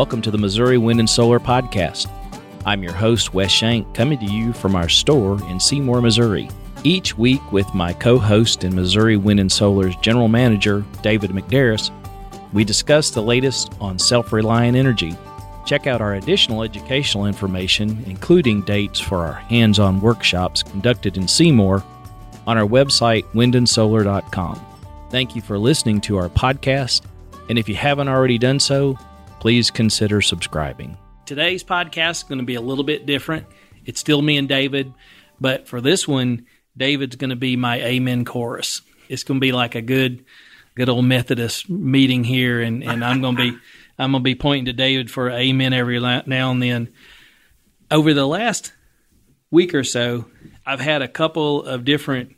Welcome to the Missouri Wind and Solar Podcast. I'm your host, Wes Shank, coming to you from our store in Seymour, Missouri. Each week, with my co host and Missouri Wind and Solar's general manager, David McDarris, we discuss the latest on self reliant energy. Check out our additional educational information, including dates for our hands on workshops conducted in Seymour, on our website, windandsolar.com. Thank you for listening to our podcast, and if you haven't already done so, please consider subscribing. Today's podcast is going to be a little bit different. It's still me and David, but for this one, David's going to be my amen chorus. It's going to be like a good, good old Methodist meeting here, and, and I'm going to be I'm going to be pointing to David for amen every now and then. Over the last week or so, I've had a couple of different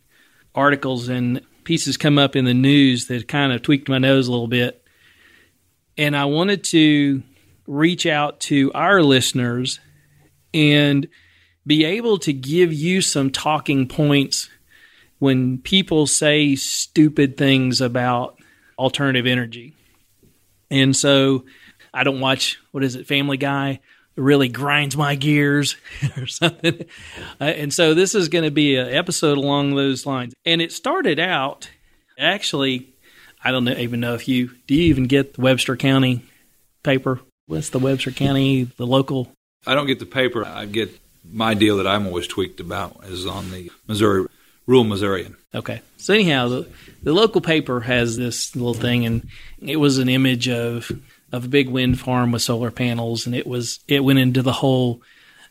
articles and pieces come up in the news that kind of tweaked my nose a little bit. And I wanted to reach out to our listeners and be able to give you some talking points when people say stupid things about alternative energy. And so I don't watch, what is it, Family Guy? It really grinds my gears or something. Uh, and so this is going to be an episode along those lines. And it started out actually, I don't even know if you do you even get the Webster County paper? What's the Webster County, the local? I don't get the paper. I get my deal that I'm always tweaked about is on the Missouri Rural Missourian. Okay. So anyhow, the, the local paper has this little thing, and it was an image of of a big wind farm with solar panels, and it was it went into the whole,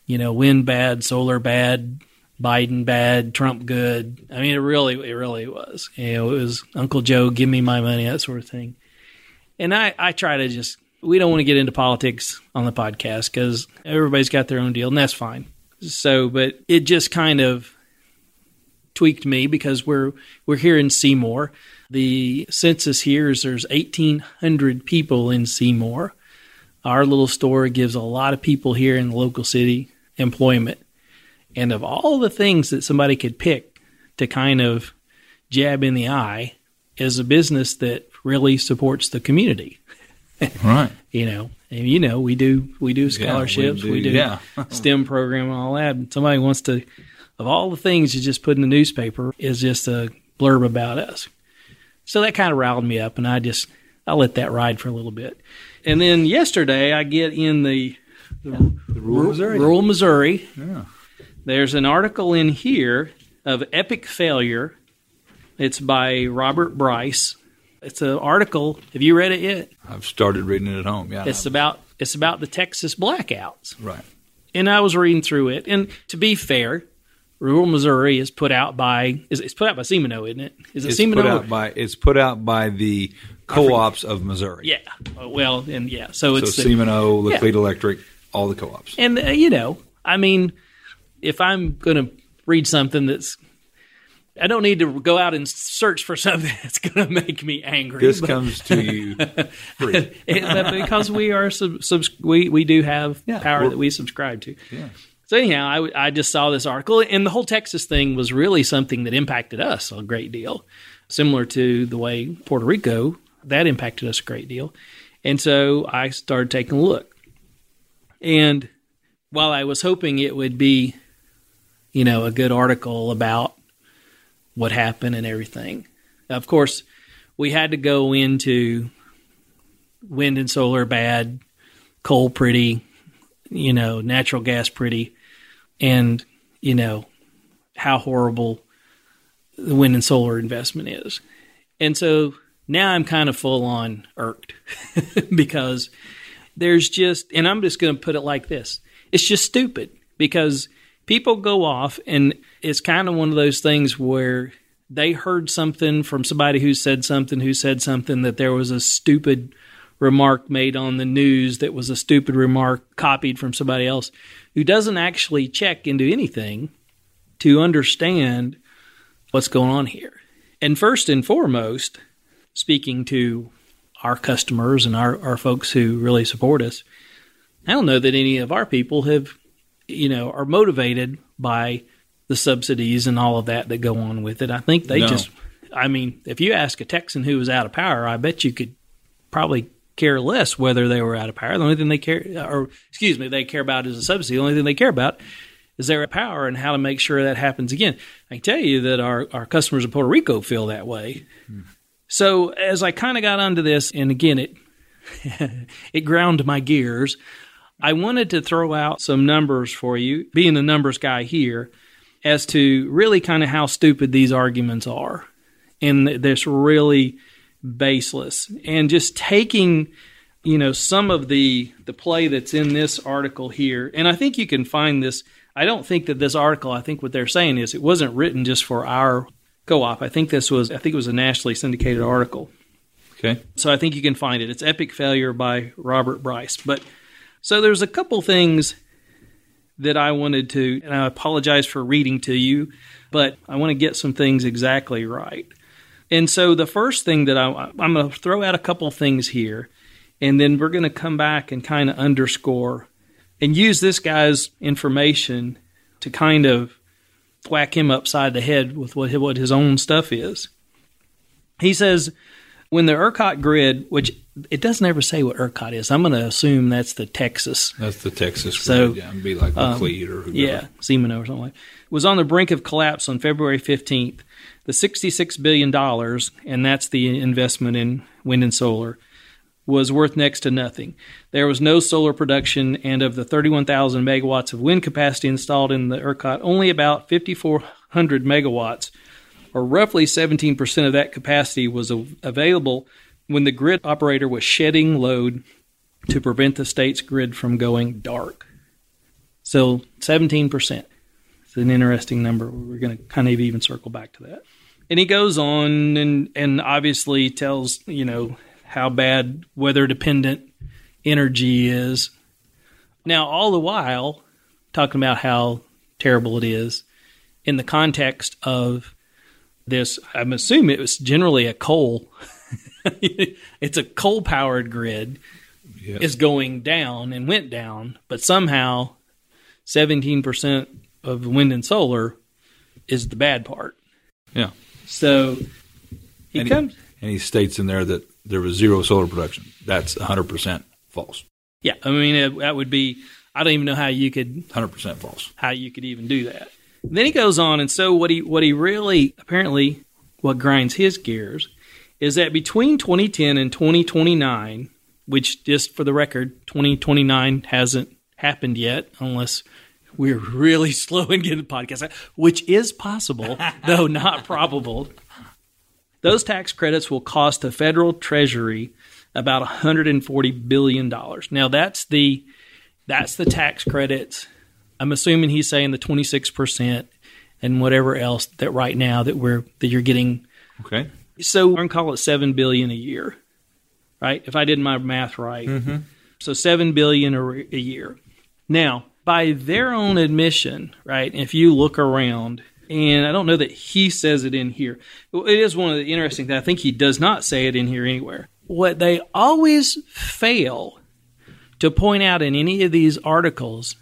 you know, wind bad, solar bad, Biden bad, Trump good. I mean, it really it really was. You know, it was Uncle Joe, give me my money, that sort of thing. And I I try to just we don't want to get into politics on the podcast because everybody's got their own deal, and that's fine. So, but it just kind of tweaked me because we're we're here in Seymour the census here is there's 1,800 people in Seymour. Our little store gives a lot of people here in the local city employment. And of all the things that somebody could pick to kind of jab in the eye, is a business that really supports the community. Right. you know, and you know, we do we do scholarships, yeah, we do, we do yeah. STEM program and all that. And somebody wants to of all the things you just put in the newspaper is just a blurb about us. So that kind of riled me up, and I just I let that ride for a little bit. And then yesterday, I get in the, the, the rural Missouri. Rural Missouri. Yeah. There's an article in here of epic failure. It's by Robert Bryce. It's an article. Have you read it yet? I've started reading it at home. Yeah. It's about it's about the Texas blackouts. Right. And I was reading through it, and to be fair, Rural Missouri is put out by is it's put out by Semino, isn't it? Is it it's Semino? Put out by, it's put out by the co-ops of Missouri. Yeah. Uh, well, and yeah, so it's so Semino, Laclede yeah. Electric, all the co-ops. And uh, you know, I mean, if I'm going to read something that's I don't need to go out and search for something that's going to make me angry. This but, comes to you free because we are sub, sub, we we do have yeah, power that we subscribe to. Yeah. So anyhow, I, I just saw this article, and the whole Texas thing was really something that impacted us a great deal, similar to the way Puerto Rico that impacted us a great deal. And so I started taking a look, and while I was hoping it would be, you know, a good article about what happened and everything, of course, we had to go into wind and solar bad, coal pretty, you know, natural gas pretty and you know how horrible the wind and solar investment is. And so now I'm kind of full on irked because there's just, and I'm just going to put it like this it's just stupid because people go off and it's kind of one of those things where they heard something from somebody who said something who said something that there was a stupid remark made on the news that was a stupid remark copied from somebody else who doesn't actually check into anything to understand what's going on here. And first and foremost, speaking to our customers and our, our folks who really support us, I don't know that any of our people have, you know, are motivated by the subsidies and all of that that go on with it. I think they no. just, I mean, if you ask a Texan who was out of power, I bet you could probably care less whether they were out of power. The only thing they care, or excuse me, they care about is a subsidy. The only thing they care about is their power and how to make sure that happens again. I can tell you that our, our customers in Puerto Rico feel that way. Hmm. So as I kind of got onto this, and again, it it ground my gears. I wanted to throw out some numbers for you, being the numbers guy here, as to really kind of how stupid these arguments are. And this really baseless. And just taking, you know, some of the the play that's in this article here, and I think you can find this. I don't think that this article, I think what they're saying is it wasn't written just for our co-op. I think this was I think it was a nationally syndicated article. Okay. So I think you can find it. It's Epic Failure by Robert Bryce. But so there's a couple things that I wanted to, and I apologize for reading to you, but I want to get some things exactly right. And so the first thing that I, I'm going to throw out a couple things here, and then we're going to come back and kind of underscore and use this guy's information to kind of whack him upside the head with what his own stuff is. He says when the ERCOT grid, which it doesn't ever say what ERCOT is, I'm going to assume that's the Texas. That's the Texas so, grid. Yeah, it'd be like McLeod um, or whoever. Yeah, Siemens or something like. Was on the brink of collapse on February 15th. The 66 billion dollars, and that's the investment in wind and solar, was worth next to nothing. There was no solar production, and of the 31,000 megawatts of wind capacity installed in the ERCOT, only about 5,400 megawatts or roughly 17% of that capacity was available when the grid operator was shedding load to prevent the state's grid from going dark. So 17%. It's an interesting number. We're going to kind of even circle back to that. And he goes on and, and obviously tells, you know, how bad weather dependent energy is. Now, all the while, talking about how terrible it is in the context of this, I'm assuming it was generally a coal. it's a coal powered grid yes. is going down and went down, but somehow 17% of wind and solar is the bad part. Yeah. So he and comes. He, and he states in there that there was zero solar production. That's 100% false. Yeah. I mean, it, that would be, I don't even know how you could. 100% false. How you could even do that. Then he goes on, and so what he what he really apparently what grinds his gears is that between 2010 and 2029, which just for the record, 2029 hasn't happened yet, unless we're really slow in getting the podcast out, which is possible, though not probable. Those tax credits will cost the federal treasury about 140 billion dollars. Now that's the that's the tax credits I'm assuming he's saying the 26% and whatever else that right now that we're that you're getting. Okay. So we're gonna call it seven billion a year, right? If I did my math right, mm-hmm. so seven billion a, a year. Now, by their own admission, right? If you look around, and I don't know that he says it in here. It is one of the interesting things. I think he does not say it in here anywhere. What they always fail to point out in any of these articles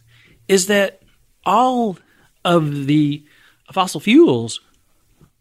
is that all of the fossil fuels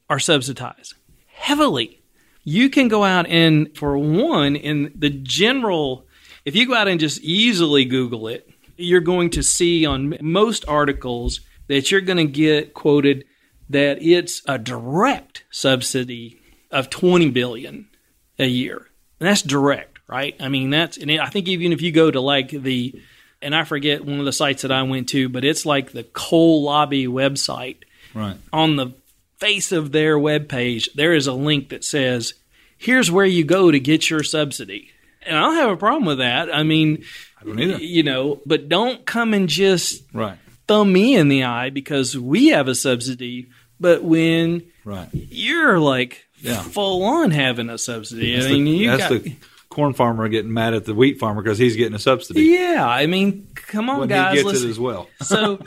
are subsidized heavily. You can go out and, for one, in the general, if you go out and just easily Google it, you're going to see on most articles that you're going to get quoted that it's a direct subsidy of 20 billion a year. And that's direct, right? I mean, that's, and I think even if you go to like the and I forget one of the sites that I went to, but it's like the coal lobby website. Right. On the face of their webpage, there is a link that says, here's where you go to get your subsidy. And I don't have a problem with that. I mean, I don't either. You know, but don't come and just right. thumb me in the eye because we have a subsidy. But when right. you're like yeah. full on having a subsidy, that's I mean, the, you that's got, the corn farmer getting mad at the wheat farmer because he's getting a subsidy. Yeah, I mean, come on, when guys. He gets listen. it as well. so,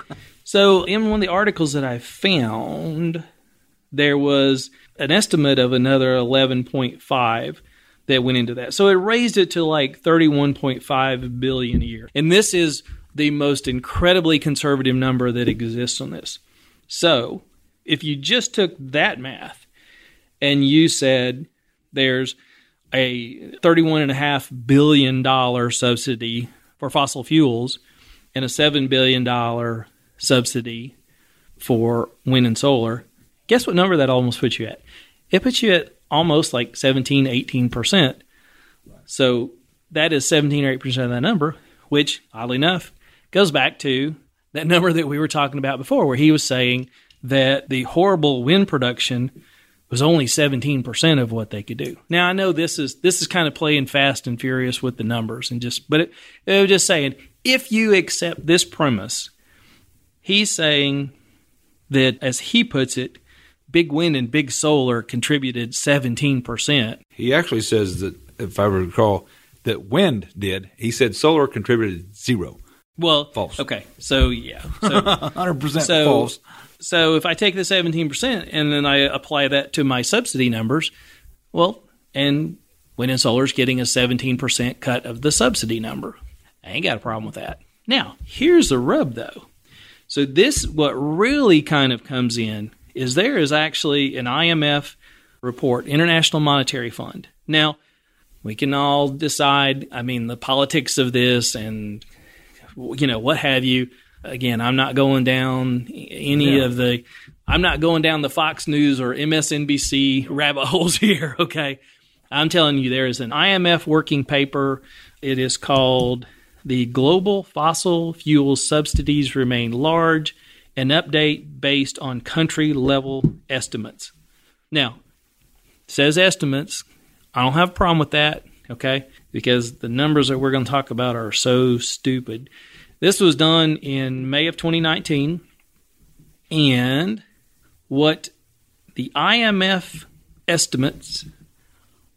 so in one of the articles that I found, there was an estimate of another 11.5 that went into that. So it raised it to like 31.5 billion a year. And this is the most incredibly conservative number that exists on this. So, if you just took that math and you said there's a $31.5 billion subsidy for fossil fuels and a $7 billion subsidy for wind and solar, guess what number that almost puts you at? It puts you at almost like 17, 18%. So that is 17 or 8% of that number, which, oddly enough, goes back to that number that we were talking about before, where he was saying that the horrible wind production was only 17% of what they could do. Now I know this is this is kind of playing fast and furious with the numbers and just but it, it was just saying if you accept this premise, he's saying that as he puts it, big wind and big solar contributed 17%. He actually says that if I recall that wind did, he said solar contributed zero. Well, False. Okay, so yeah, so 100% so, false. So if I take the 17% and then I apply that to my subsidy numbers, well, and wind and solar is getting a 17% cut of the subsidy number. I ain't got a problem with that. Now, here's the rub though. So this what really kind of comes in is there is actually an IMF report, International Monetary Fund. Now, we can all decide, I mean, the politics of this and you know, what have you. Again, I'm not going down any Yeah. of the, I'm not going down the Fox News or MSNBC rabbit holes here. Okay. I'm telling you, there is an IMF working paper. It is called The Global Fossil Fuel Subsidies Remain Large, an update based on country level estimates. Now, says estimates. I don't have a problem with that, okay? Because the numbers that we're going to talk about are so stupid. This was done in May of 2019, and what the IMF estimates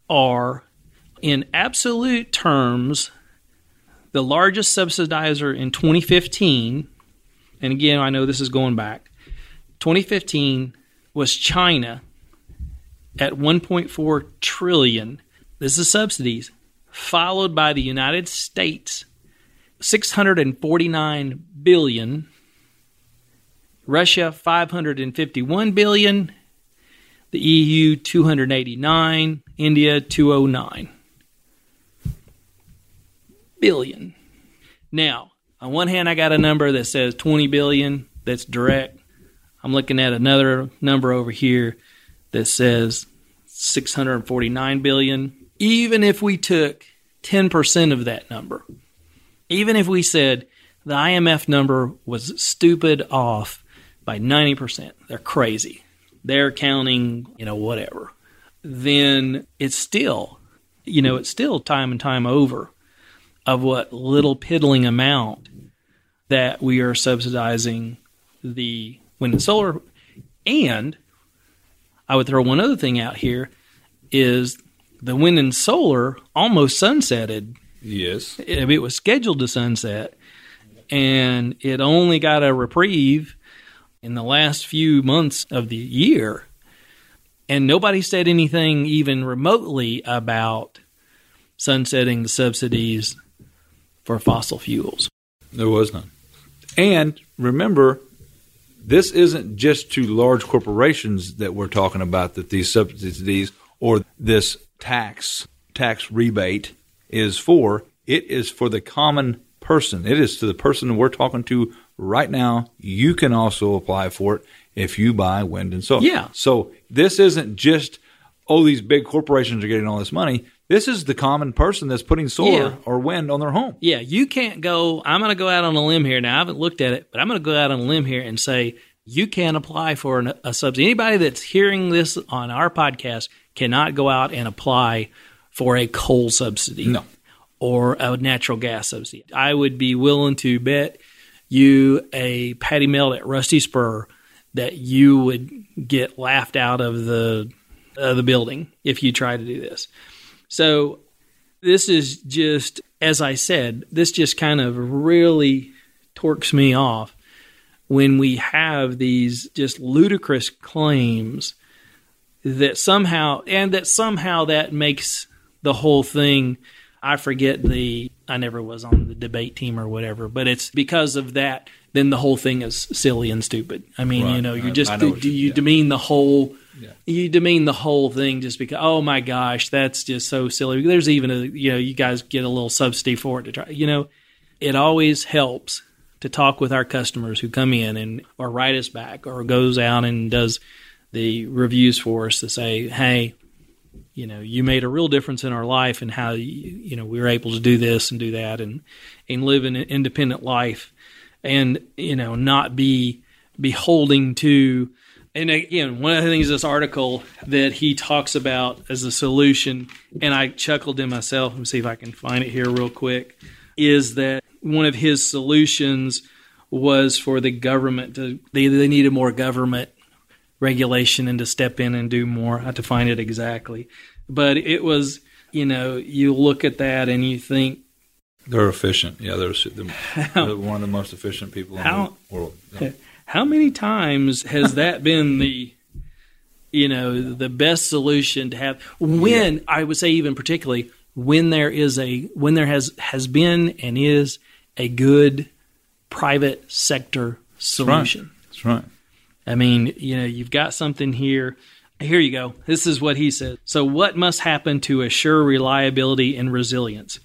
are in absolute terms the largest subsidizer in 2015 and again I know this is going back 2015 was China at 1.4 trillion. This is subsidies followed by the United States 649 billion Russia 551 billion the EU 289, India 209 billion. Now, on one hand I got a number that says 20 billion that's direct. I'm looking at another number over here that says 649 billion. Even if we took 10% of that number, even if we said the IMF number was stupid off by 90%, they're crazy they're counting, you know, whatever, then it's still, you know, it's still time and time over of what little piddling amount that we are subsidizing the wind and solar. And I would throw one other thing out here is the wind and solar almost sunsetted. Yes. It it was scheduled to sunset, and it only got a reprieve in the last few months of the year. And nobody said anything even remotely about sunsetting the subsidies for fossil fuels. There was none. And remember, this isn't just to large corporations that we're talking about that these subsidies or this tax tax rebate is for. It is for the common person. It is to the person we're talking to right now. You can also apply for it if you buy wind and solar. Yeah. So this isn't just oh these big corporations are getting all this money. This is the common person that's putting solar Yeah. or wind on their home. Yeah, you can't go. I'm going to go out on a limb here. Now, I haven't looked at it, but I'm going to go out on a limb here and say you can't apply for an, a subsidy. Anybody that's hearing this on our podcast cannot go out and apply for a coal subsidy. No. Or a natural gas subsidy. I would be willing to bet you a patty melt at Rusty Spur that you would get laughed out of the uh, the building if you try to do this. So this is just, as I said, this just kind of really torques me off when we have these just ludicrous claims that somehow, and that somehow that makes the whole thing. I forget the, I never was on the debate team or whatever, but it's because of that, then the whole thing is silly and stupid. I mean, you know, you I- just, I know do, what do you- you yeah. demean the whole Yeah. you demean the whole thing just because. Oh my gosh, that's just so silly. There's even a you know you guys get a little subsidy for it to try. You know, it always helps to talk with our customers who come in and or write us back or goes out and does the reviews for us to say, hey, you know, you made a real difference in our life and how you, know we were able to do this and do that and and live an independent life and you know not be beholding to and again one of the things this article that he talks about as a solution and i chuckled in myself me see if i can find it here real quick is that one of his solutions was for the government to they, they needed more government regulation and to step in and do more. I find it exactly. But it was, you know, you look at that and you think, They're efficient. Yeah, they're, they're, they're one of the most efficient people in How- the world. Yeah. how many times has that been the, you know, the best solution to have when I would say even particularly when there is a when there has has been and is a good private sector solution. That's right. I mean, you know, you've got something here. Here you go. This is what he said. So, what must happen to assure reliability and resilience?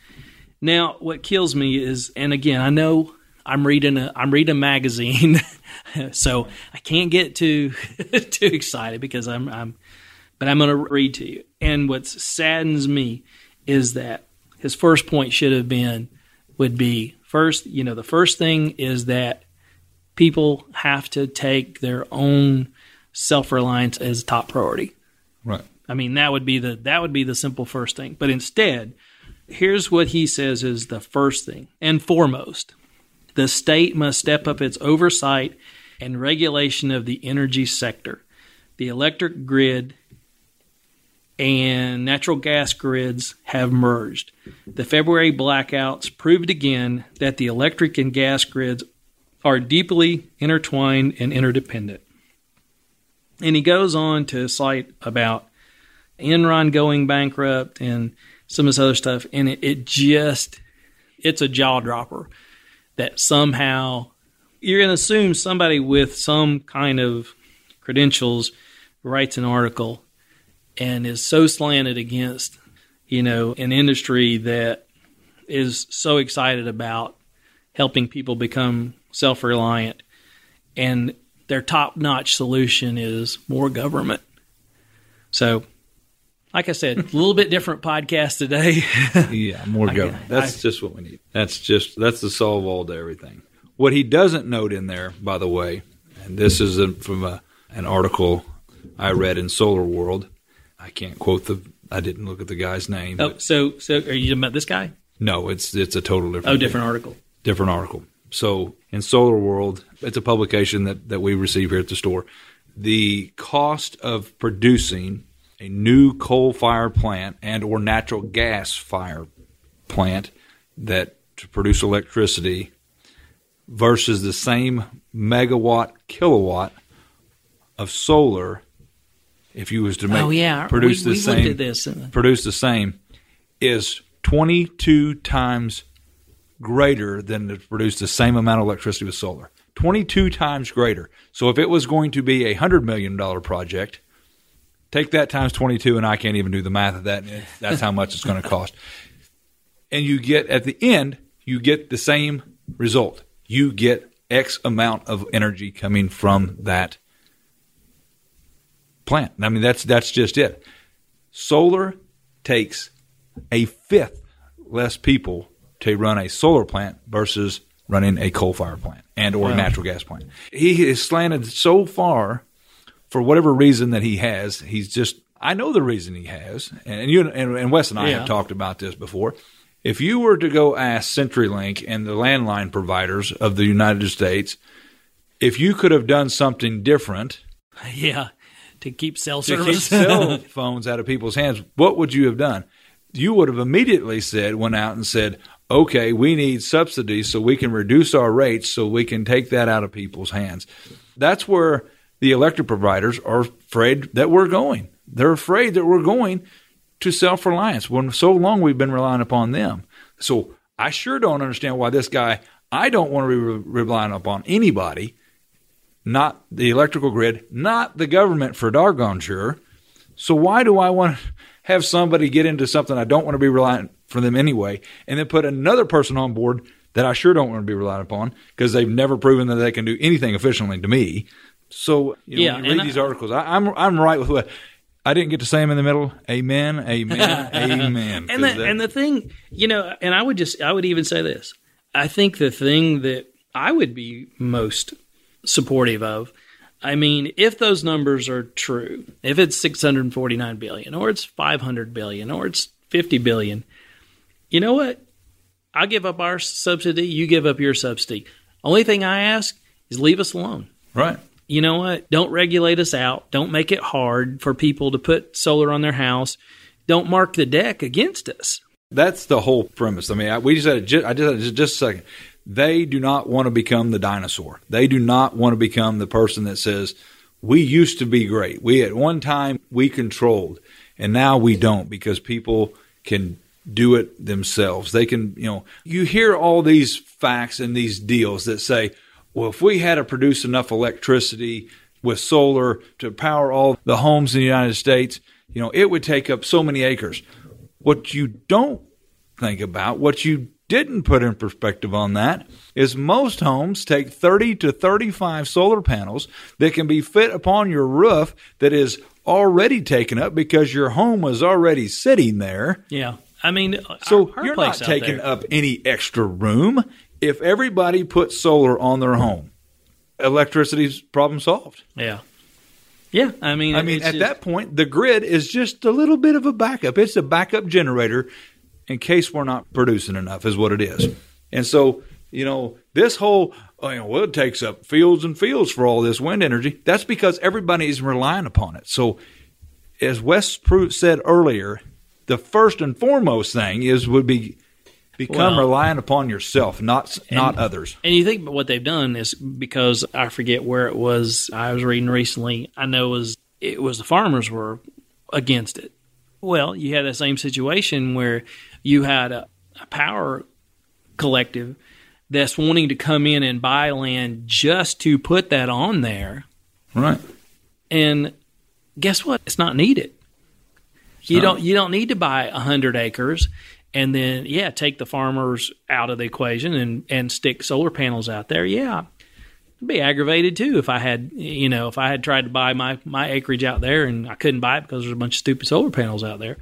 Now, what kills me is, and again, I know I'm reading a I'm reading a magazine, so I can't get too too excited because I'm I'm, but I'm going to read to you. And what saddens me is that his first point should have been would be first. You know, the first thing is that people have to take their own self reliance as top priority. Right. I mean, that would be the that would be the simple first thing. But instead, here's what he says is the first thing and foremost. The state must step up its oversight and regulation of the energy sector. The electric grid and natural gas grids have merged. The February blackouts proved again that the electric and gas grids are deeply intertwined and interdependent. And he goes on to cite about Enron going bankrupt and some of this other stuff, and it, it just it's a jaw dropper that somehow you're going to assume somebody with some kind of credentials writes an article and is so slanted against you know an industry that is so excited about helping people become self-reliant and their top-notch solution is more government so like i said a little bit different podcast today Yeah, more government. That's I- just what we need. That's just that's the solve all to everything. What he doesn't note in there, by the way, and this is a, from a, an article I read in Solar World. I can't quote the. I didn't look at the guy's name. oh so so are you talking about this guy no, it's it's a total different. oh thing. different article different article. So in Solar World, it's a publication that, that we receive here at the store. The cost of producing a new coal fired plant and or natural gas fire plant that to produce electricity versus the same megawatt kilowatt of solar if you was to make oh yeah produce we, the we same this uh, produce the same is 22 times greater than to produce the same amount of electricity with solar. 22 times greater. So if it was going to be a $100 million project, take that times 22, and I can't even do the math of that. That's how much it's going to cost. And you get, at the end, you get the same result. You get X amount of energy coming from that plant. I mean, that's that's just it. Solar takes a fifth less people to run a solar plant versus running a coal fired plant and or a natural gas plant. He is slanted so far for whatever reason that he has. He's just I know the reason he has, and you and, and Wes and I Yeah. have talked about this before. If you were to go ask CenturyLink and the landline providers of the United States if you could have done something different yeah to keep cell to keep service cell phones out of people's hands, what would you have done? You would have immediately said, went out and said, okay, we need subsidies so we can reduce our rates so we can take that out of people's hands. That's where the electric providers are afraid that we're going. They're afraid that we're going to self reliance when so long we've been relying upon them. So I sure don't understand why this guy, I don't want to be re- relying upon anybody not the electrical grid, not the government for doggone sure. So why do I want to have somebody get into something I don't want to be reliant for them anyway, and then put another person on board that I sure don't want to be relied upon because they've never proven that they can do anything efficiently to me. So you know, Yeah, when you read and these articles, I, I'm I'm right with what I didn't get to say them in the middle. Amen, amen, amen. and the, that- and the thing, you know, and I would just, I would even say this. I think the thing that I would be most supportive of, I mean, if those numbers are true, if it's 649 billion or it's 500 billion or it's 50 billion, you know what? I'll give up our subsidy, you give up your subsidy. Only thing I ask is leave us alone right. you know what? Don't regulate us out. Don't make it hard for people to put solar on their house. Don't mark the deck against us. That's the whole premise. I mean, I, we just had it just, I just it just, just a second. They do not want to become the dinosaur. They do not want to become the person that says, "We used to be great. We at one time we controlled, and now we don't because people can do it themselves. They can, you know, you hear all these facts and these deals that say, well, if we had to produce enough electricity with solar to power all the homes in the United States, you know, it would take up so many acres. What you don't think about, what you didn't put in perspective on that, is most homes take 30 to 35 solar panels that can be fit upon your roof that is already taken up because your home was already sitting there. Yeah. I mean, So our- our you're not taking there- up any extra room. If everybody puts solar on their home, electricity's problem solved. Yeah. Yeah. I mean, I mean, at just- that point, the grid is just a little bit of a backup. It's a backup generator in case we're not producing enough, is what it is. And so, you know, this whole, oh, you know, well, it takes up fields and fields for all this wind energy. That's because everybody is relying upon it. So, as Wes Pro- said earlier, the first and foremost thing is would be become Well- reliant upon yourself, not not others. And you think what they've done is because I forget where it was I was reading recently. I know it was it was the farmers were against it. Well, you had that same situation where you had a, a power collective that's wanting to come in and buy land just to put that on there. Right. And guess what? It's not needed. You not. don't you don't need to buy a hundred acres and then yeah, take the farmers out of the equation and, and stick solar panels out there. Yeah. I'd be aggravated too if I had you know, if I had tried to buy my, my acreage out there and I couldn't buy it because there's a bunch of stupid solar panels out there.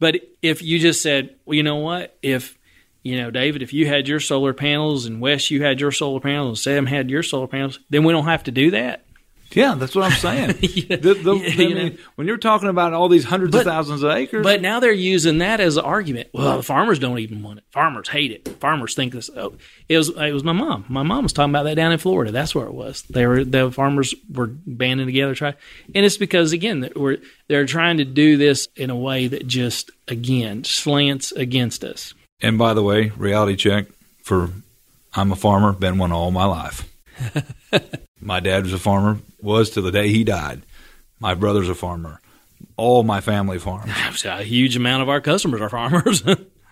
But if you just said, Well, you know what, if you know, David, if you had your solar panels and Wes you had your solar panels and Sam had your solar panels, then we don't have to do that. Yeah, that's what I'm saying. Yeah. The- the- Yeah, I you mean, know. when you're talking about all these hundreds But- of thousands of acres, But now they're using that as an argument. Well, the farmers don't even want it. Farmers hate it. Farmers think this. Oh, it was it was my mom. My mom was talking about that down in Florida. That's where it was. They were the farmers were banding together try, and it's because again we're they're trying to do this in a way that just again slants against us. And by the way, reality check for I'm a farmer, been one all my life. my dad was a farmer, was to the day he died. My brother's a farmer. All my family farms. A huge amount of our customers are farmers.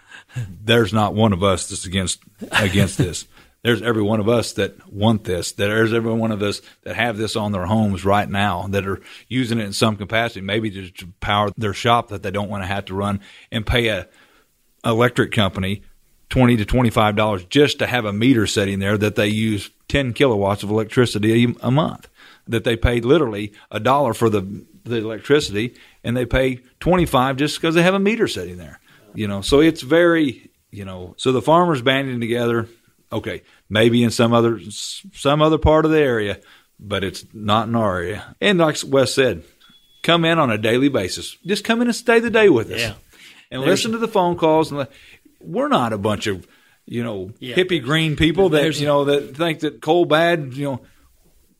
There's not one of us that's against against this. There's every one of us that want this. There's every one of us that have this on their homes right now that are using it in some capacity, maybe to, power their shop that they don't want to have to run and pay a electric company twenty to twenty five dollars just to have a meter sitting there that they use ten kilowatts of electricity a, a month. That they pay literally a dollar for the the electricity, and they pay twenty five just because they have a meter sitting there. You know, so it's very you know. So the farmers banding together. Okay, maybe in some other some other part of the area, but it's not in our area. And like Wes said, come in on a daily basis. Just come in and stay the day with us Yeah. and There's- listen to the phone calls. And we're not a bunch of you know Yeah. hippie green people that you know that think that coal bad. You know,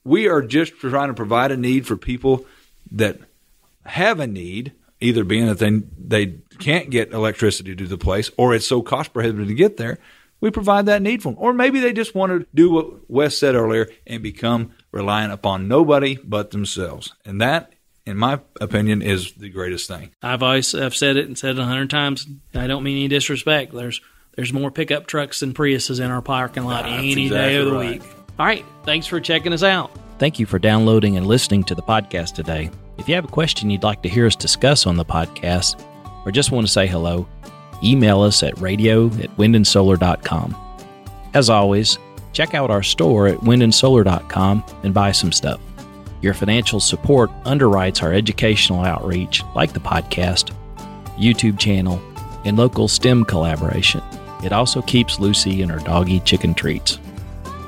we are just trying to provide a need for people that have a need, either being that they they can't get electricity to the place, or it's so cost prohibitive to get there. We provide that need for them, or maybe they just want to do what Wes said earlier and become reliant upon nobody but themselves, and that. In my opinion, is the greatest thing. I've always I've said it and said it a hundred times. I don't mean any disrespect. There's there's more pickup trucks than Priuses in our parking lot That's any day of the right. week. All right, thanks for checking us out. Thank you for downloading and listening to the podcast today. If you have a question you'd like to hear us discuss on the podcast, or just want to say hello, email us at radio at windandsolar.com. As always, check out our store at windandsolar.com and buy some stuff. Your financial support underwrites our educational outreach, like the podcast, YouTube channel, and local STEM collaboration. It also keeps Lucy and her doggy chicken treats.